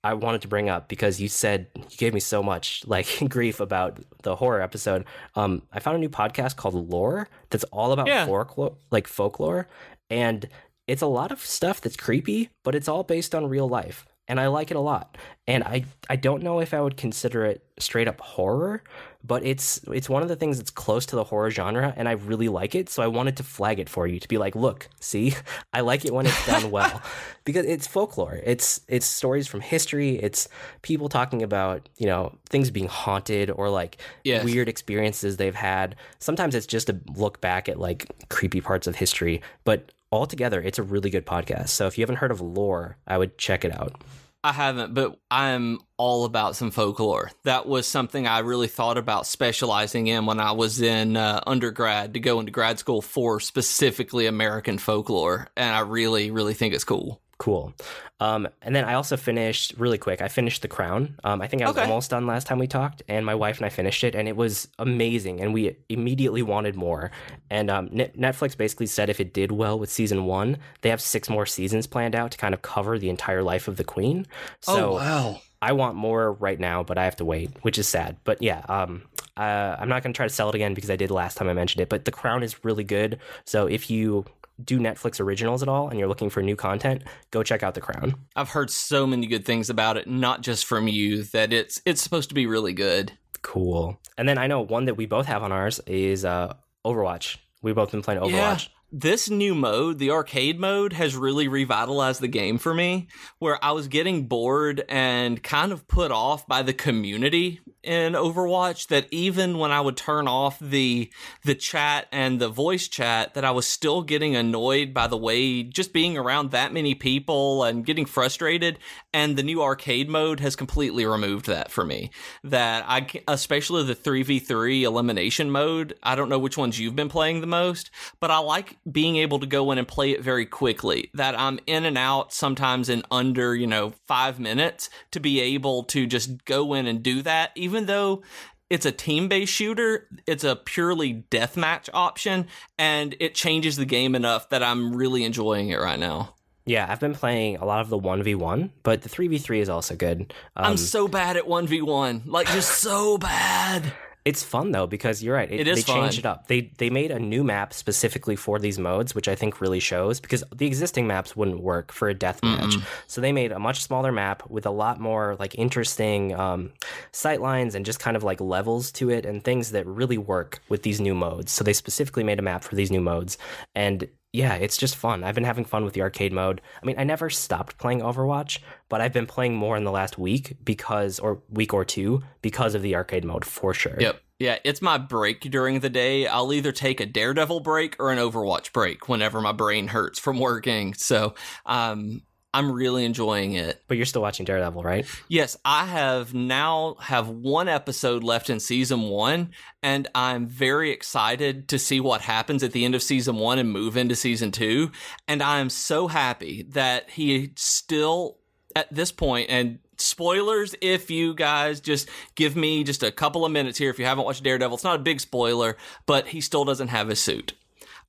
I wanted to bring up because you said you gave me so much like [laughs] grief about the horror episode. Um, I found a new podcast called Lore that's all about Yeah. folklore, like folklore, and it's a lot of stuff that's creepy, but it's all based on real life, and I like it a lot. And I I don't know if I would consider it straight up horror, but it's it's one of the things that's close to the horror genre, and I really like it. So I wanted to flag it for you to be like, look, see, [laughs] I like it when it's done well [laughs] because it's folklore. It's it's stories from history. It's people talking about you know things being haunted or like Yes. weird experiences they've had. Sometimes it's just a look back at like creepy parts of history, but altogether, it's a really good podcast. So if you haven't heard of Lore, I would check it out. I haven't, but I'm all about some folklore. That was something I really thought about specializing in when I was in uh, undergrad to go into grad school for specifically American folklore. And I really, really think it's cool. Cool. Um, and then I also finished really quick. I finished The Crown. Um, I think I was Okay. almost done last time we talked, and my wife and I finished it, and it was amazing. And we immediately wanted more. And um, Net- Netflix basically said if it did well with season one, they have six more seasons planned out to kind of cover the entire life of the Queen. So wow. I want more right now, but I have to wait, which is sad. But yeah, um, uh, I'm not going to try to sell it again because I did last time I mentioned it. But The Crown is really good. So if you do Netflix originals at all and you're looking for new content, go check out The Crown. I've heard so many good things about it, not just from you, that it's it's supposed to be really good. Cool. And then I know one that we both have on ours is uh, Overwatch. We've both been playing Overwatch. This new mode, the arcade mode, has really revitalized the game for me. Where I was getting bored and kind of put off by the community in Overwatch that even when I would turn off the the chat and the voice chat that I was still getting annoyed by the way just being around that many people and getting frustrated and the new arcade mode has completely removed that for me that I especially the 3v3 elimination mode I don't know which ones you've been playing the most but I like being able to go in and play it very quickly that I'm in and out sometimes in under you know 5 minutes to be able to just go in and do that even even though it's a team based shooter, it's a purely deathmatch option, and it changes the game enough that I'm really enjoying it right now. Yeah, I've been playing a lot of the 1v1, but the 3v3 is also good. Um, I'm so bad at 1v1. Like, just so bad. It's fun though because you're right. It, it is they fun. changed it up. They they made a new map specifically for these modes, which I think really shows because the existing maps wouldn't work for a death match. Mm-mm. So they made a much smaller map with a lot more like interesting um, sight lines and just kind of like levels to it and things that really work with these new modes. So they specifically made a map for these new modes, and yeah, it's just fun. I've been having fun with the arcade mode. I mean, I never stopped playing Overwatch, but I've been playing more in the last week because, or week or two, because of the arcade mode for sure. Yep. Yeah, it's my break during the day. I'll either take a Daredevil break or an Overwatch break whenever my brain hurts from working. So, um, I'm really enjoying it. But you're still watching Daredevil, right? Yes, I have now have one episode left in season 1 and I'm very excited to see what happens at the end of season 1 and move into season 2 and I'm so happy that he still at this point and spoilers if you guys just give me just a couple of minutes here if you haven't watched Daredevil. It's not a big spoiler, but he still doesn't have his suit.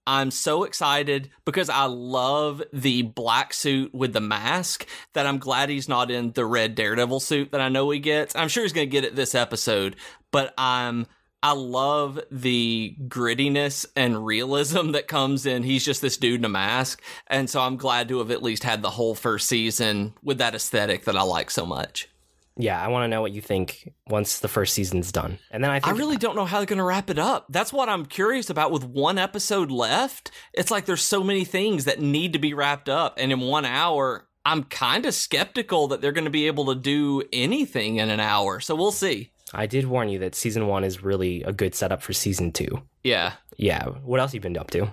I'm so excited because I love the black suit with the mask that I'm glad he's not in the red Daredevil suit that I know he gets. I'm sure he's going to get it this episode, but I'm I love the grittiness and realism that comes in. He's just this dude in a mask. And so I'm glad to have at least had the whole first season with that aesthetic that I like so much yeah, I want to know what you think once the first season's done. And then I think I really don't know how they're going to wrap it up. That's what I'm curious about with one episode left. It's like there's so many things that need to be wrapped up and in 1 hour I'm kind of skeptical that they're going to be able to do anything in an hour. So we'll see. I did warn you that season 1 is really a good setup for season 2. Yeah. Yeah, what else have you been up to?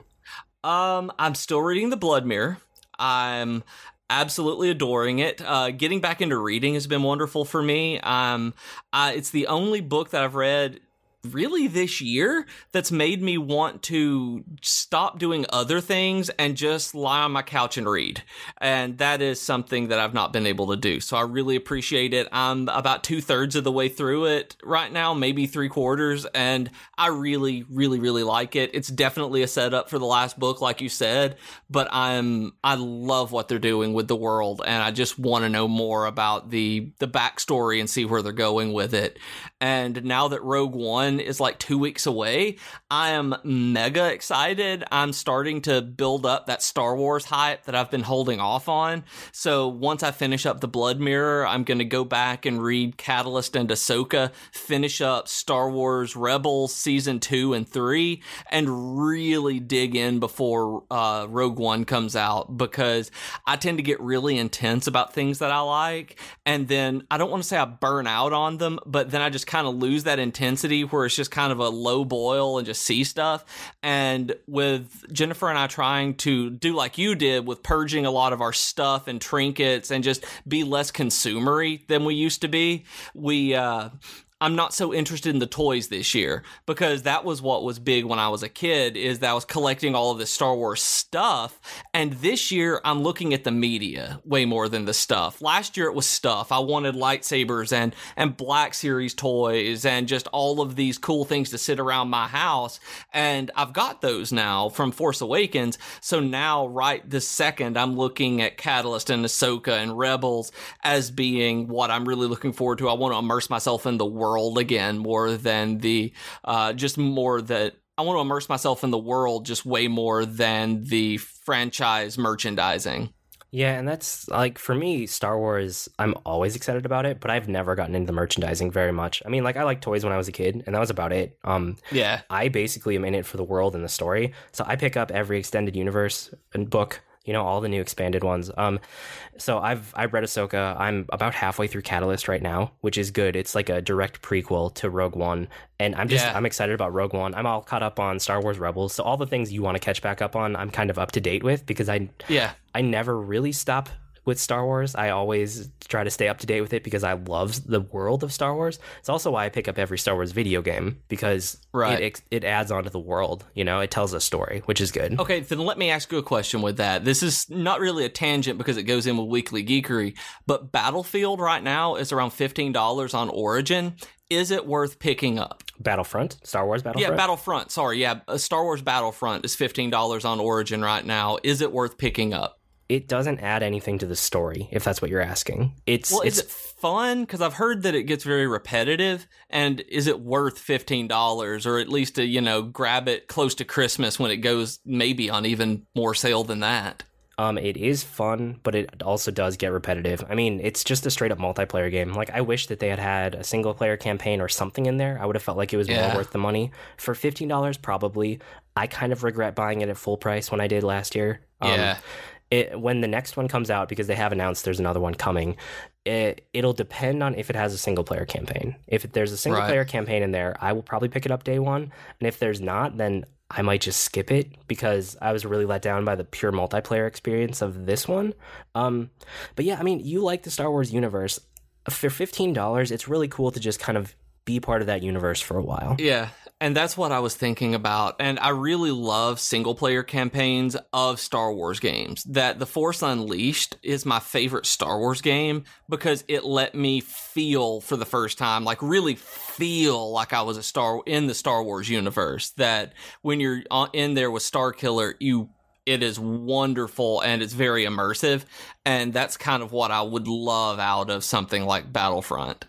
Um, I'm still reading The Blood Mirror. I'm absolutely adoring it. Uh, getting back into reading has been wonderful for me. Um, uh, it's the only book that I've read really this year that's made me want to stop doing other things and just lie on my couch and read. And that is something that I've not been able to do. So I really appreciate it. I'm about two thirds of the way through it right now, maybe three quarters. And I really, really, really like it. It's definitely a setup for the last book, like you said, but I'm, I love what they're doing with the world. And I just want to know more about the, the backstory and see where they're going with it. And now that Rogue One is like two weeks away. I am mega excited. I'm starting to build up that Star Wars hype that I've been holding off on. So once I finish up the Blood Mirror, I'm going to go back and read Catalyst and Ahsoka, finish up Star Wars Rebels season two and three, and really dig in before uh, Rogue One comes out because I tend to get really intense about things that I like. And then I don't want to say I burn out on them, but then I just kind of lose that intensity where it's just kind of a low boil and just see stuff. And with Jennifer and I trying to do like you did with purging a lot of our stuff and trinkets and just be less consumery than we used to be, we uh, I'm not so interested in the toys this year because that was what was big when I was a kid is that I was collecting all of this Star Wars stuff and this year I'm looking at the media way more than the stuff. Last year it was stuff. I wanted lightsabers and and Black Series toys and just all of these cool things to sit around my house and I've got those now from Force Awakens. So now right this second I'm looking at Catalyst and Ahsoka and Rebels as being what I'm really looking forward to. I want to immerse myself in the world world again more than the uh, just more that I want to immerse myself in the world just way more than the franchise merchandising. Yeah, and that's like for me, Star Wars, I'm always excited about it, but I've never gotten into the merchandising very much. I mean, like I liked toys when I was a kid, and that was about it. Um Yeah. I basically am in it for the world and the story. So I pick up every extended universe and book, you know, all the new expanded ones. Um so I've I've read Ahsoka. I'm about halfway through Catalyst right now, which is good. It's like a direct prequel to Rogue One. And I'm just Yeah. I'm excited about Rogue One. I'm all caught up on Star Wars Rebels. So all the things you want to catch back up on, I'm kind of up to date with because I Yeah. I never really stop with Star Wars. I always try to stay up to date with it because I love the world of Star Wars. It's also why I pick up every Star Wars video game because Right. it it adds on to the world. You know, it tells a story, which is good. Okay, then let me ask you a question with that. This is not really a tangent because it goes in with Weekly Geekery, but Battlefield right now is around $15 on Origin. Is it worth picking up? Battlefront, Star Wars Battlefront. Yeah, Battlefront. Sorry, yeah, Star Wars Battlefront is $15 on Origin right now. Is it worth picking up? It doesn't add anything to the story, if that's what you're asking. It's Well, it's is it fun? Because I've heard that it gets very repetitive. And is it worth fifteen dollars, or at least to you know grab it close to Christmas when it goes maybe on even more sale than that? Um, it is fun, but it also does get repetitive. I mean, it's just a straight up multiplayer game. Like, I wish that they had had a single player campaign or something in there. I would have felt like it was Yeah. more worth the money. For fifteen dollars, probably. I kind of regret buying it at full price when I did last year. Um, Yeah. It, when the next one comes out, because they have announced there's another one coming, it, it'll depend on if it has a single player campaign. If there's a single Right. player campaign in there, I will probably pick it up day one. And if there's not, then I might just skip it because I was really let down by the pure multiplayer experience of this one. Um, but yeah, I mean, you like the Star Wars universe. For $15, it's really cool to just kind of be part of that universe for a while. Yeah, and that's what I was thinking about. And I really love single player campaigns of Star Wars games. That The Force Unleashed is my favorite Star Wars game because it let me feel for the first time, like really feel like I was a star in the Star Wars universe. That when you're in there with Starkiller, you it is wonderful and it's very immersive and that's kind of what I would love out of something like Battlefront.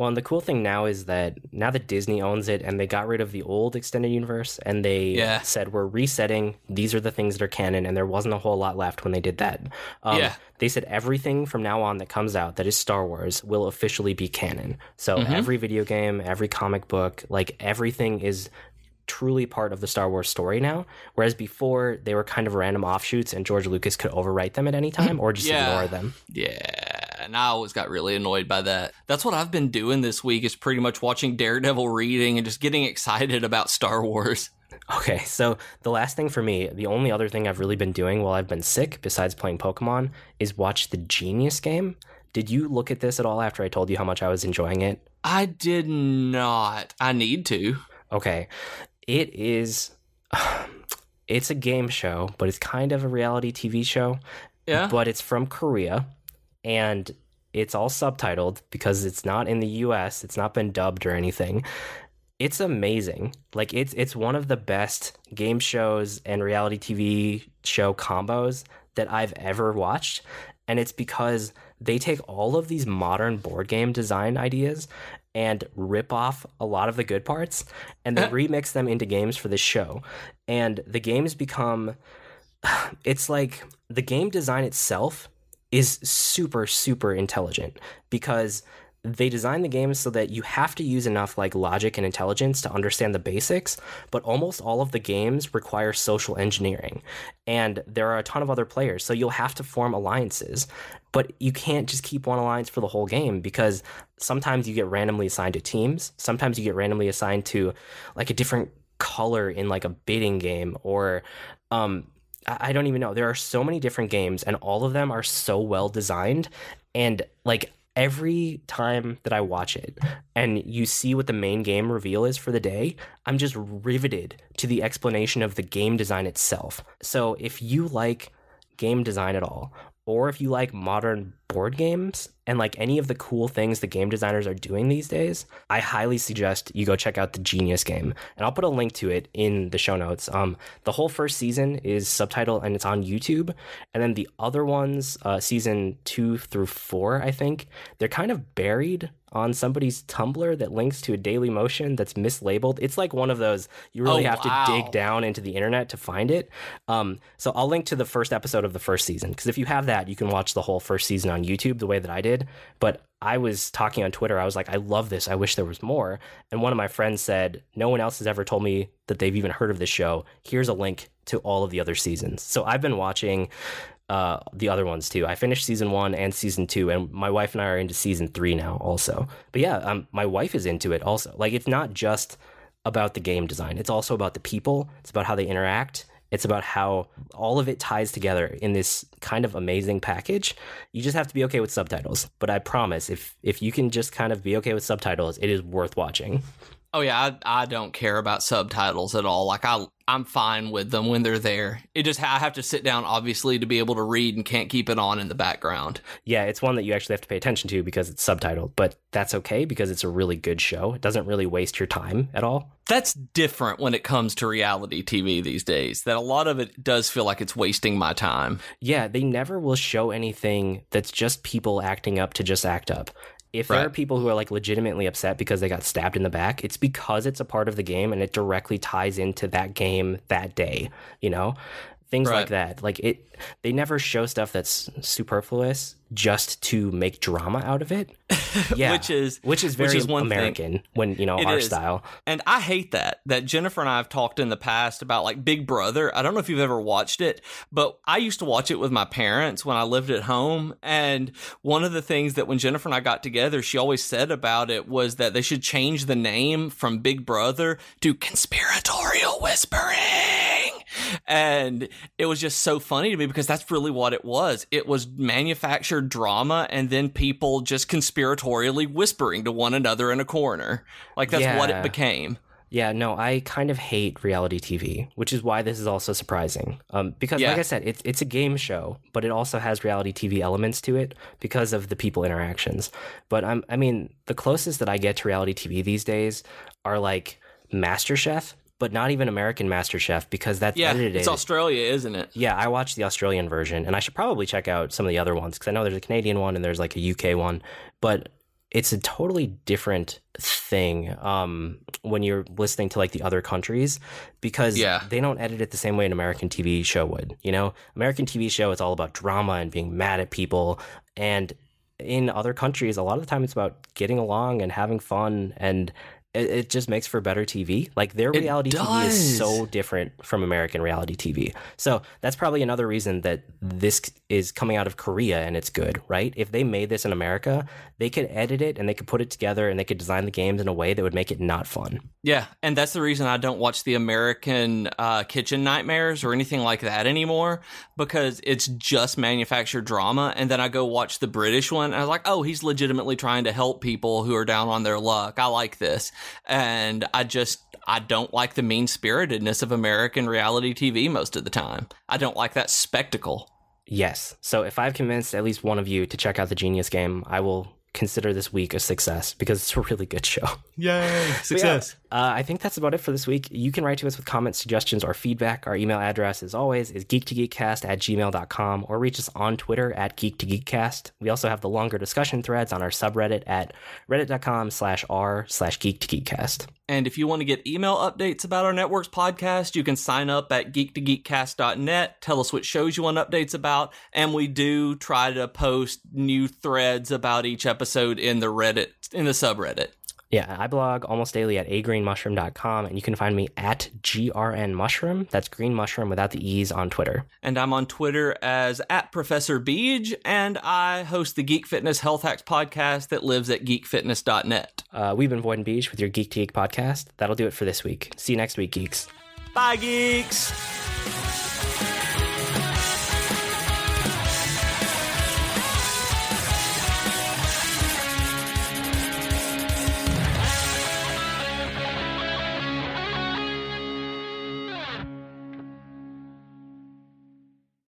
Well, and the cool thing now is that now that Disney owns it and they got rid of the old extended universe and they Yeah. said we're resetting, these are the things that are canon, and there wasn't a whole lot left when they did that. Um, Yeah. They said everything from now on that comes out that is Star Wars will officially be canon. So Mhm. every video game, every comic book, like everything is truly part of the Star Wars story now. Whereas before they were kind of random offshoots and George Lucas could overwrite them at any time or just [laughs] Yeah. ignore them. Yeah, and I always got really annoyed by that. That's what I've been doing this week is pretty much watching Daredevil reading and just getting excited about Star Wars. [laughs] Okay, so the last thing for me, the only other thing I've really been doing while I've been sick, besides playing Pokemon, is watch the Genius game. Did you look at this at all after I told you how much I was enjoying it? I did not. I need to. Okay, it is. [sighs] It's a game show, but it's kind of a reality TV show. Yeah. But it's from Korea, and it's all subtitled because it's not in the U.S. It's not been dubbed or anything. It's amazing. Like it's it's one of the best game shows and reality TV show combos that I've ever watched, and it's because they take all of these modern board game design ideas and rip off a lot of the good parts and they [laughs] remix them into games for this show. And the games become [sighs] it's like the game design itself is super super intelligent because they design the games so that you have to use enough like logic and intelligence to understand the basics but almost all of the games require social engineering and there are a ton of other players so you'll have to form alliances but you can't just keep one alliance for the whole game because sometimes you get randomly assigned to teams sometimes you get randomly assigned to like a different color in like a bidding game or um I don't even know. There are so many different games, and all of them are so well designed. And like every time that I watch it and you see what the main game reveal is for the day, I'm just riveted to the explanation of the game design itself. So if you like game design at all, or if you like modern board games and like any of the cool things the game designers are doing these days, I highly suggest you go check out the Genius game. And I'll put a link to it in the show notes. Um, the whole first season is subtitled and it's on YouTube. And then the other ones, uh, season two through four, I think, they're kind of buried on somebody's Tumblr that links to a Dailymotion that's mislabeled. It's like one of those you really Oh, have wow. to dig down into the internet to find it. Um, so I'll link to the first episode of the first season because if you have that, you can watch the whole first season on YouTube the way that I did. But I was talking on Twitter. I was like, I love this. I wish there was more. And one of my friends said, No one else has ever told me that they've even heard of this show. Here's a link to all of the other seasons. So I've been watching uh, the other ones too. I finished season one and season two, and my wife and I are into season three now also. But yeah, um, my wife is into it also. Like it's not just about the game design; it's also about the people. It's about how they interact. It's about how all of it ties together in this kind of amazing package. You just have to be okay with subtitles. But I promise, if if you can just kind of be okay with subtitles, it is worth watching. Oh yeah, I, I don't care about subtitles at all. Like I I'm fine with them when they're there. It just I have to sit down obviously to be able to read and can't keep it on in the background. Yeah, it's one that you actually have to pay attention to because it's subtitled, but that's okay because it's a really good show. It doesn't really waste your time at all. That's different when it comes to reality TV these days. That a lot of it does feel like it's wasting my time. Yeah, they never will show anything that's just people acting up to just act up. If there Right. are people who are like legitimately upset because they got stabbed in the back, it's because it's a part of the game and it directly ties into that game that day, you know? Things Right. like that. Like it they never show stuff that's superfluous just to make drama out of it. [laughs] Yeah. Which is which is very which is one thing. American when, you know, It our is. style. And I hate that. That Jennifer and I have talked in the past about like Big Brother. I don't know if you've ever watched it, but I used to watch it with my parents when I lived at home. And one of the things that when Jennifer and I got together, she always said about it was that they should change the name from Big Brother to Conspiratorial Whispering. And it was just so funny to me because that's really what it was. It was manufactured drama and then people just conspiratorially whispering to one another in a corner. Like that's what it became. Yeah, no, I kind of hate reality TV, which is why this is also surprising. Um, because, Yeah. like I said, it's it's a game show, but it also has reality TV elements to it because of the people interactions. But I'm, I mean, the closest that I get to reality TV these days are like MasterChef, but not even American MasterChef because that's Yeah, edited. it's Australia, isn't it? Yeah, I watched the Australian version, and I should probably check out some of the other ones because I know there's a Canadian one and there's like a UK one, but it's a totally different thing um, when you're listening to like the other countries because Yeah. they don't edit it the same way an American TV show would. You know, American TV show it's all about drama and being mad at people, and in other countries, a lot of the time it's about getting along and having fun and. It, it just makes for better TV. Like their It reality TV is so different from American reality TV. So that's probably another reason that this is coming out of Korea and it's good, right? If they made this in America, they could edit it and they could put it together and they could design the games in a way that would make it not fun. Yeah, and that's the reason I don't watch the American uh, Kitchen Nightmares or anything like that anymore because it's just manufactured drama. And then I go watch the British one, and I was like, oh, he's legitimately trying to help people who are down on their luck. I like this, and I just I don't like the mean spiritedness of American reality TV most of the time. I don't like that spectacle. Yes. So if I've convinced at least one of you to check out the Genius game, I will consider this week a success because it's a really good show. Yay! But yeah, uh, I think that's about it for this week. You can write to us with comments, suggestions, or feedback. Our email address, as always, is geek2geekcast at gmail.com or reach us on Twitter at geek2geekcast. We also have the longer discussion threads on our subreddit at reddit.com slash r slash geek2geekcast. And if you want to get email updates about our network's podcast, you can sign up at geek2geekcast.net. Tell us what shows you want updates about. And we do try to post new threads about each episode in the Reddit, in the subreddit. Yeah, I blog almost daily at agreenmushroom.com, and you can find me at grnmushroom. That's green mushroom without the E's on Twitter. And I'm on Twitter as at Professor Beej, and I host the Geek Fitness Health Hacks podcast that lives at geekfitness.net. Uh, we've been Void and Beej with your Geek to Geek podcast. That'll do it for this week. See you next week, geeks. Bye, geeks!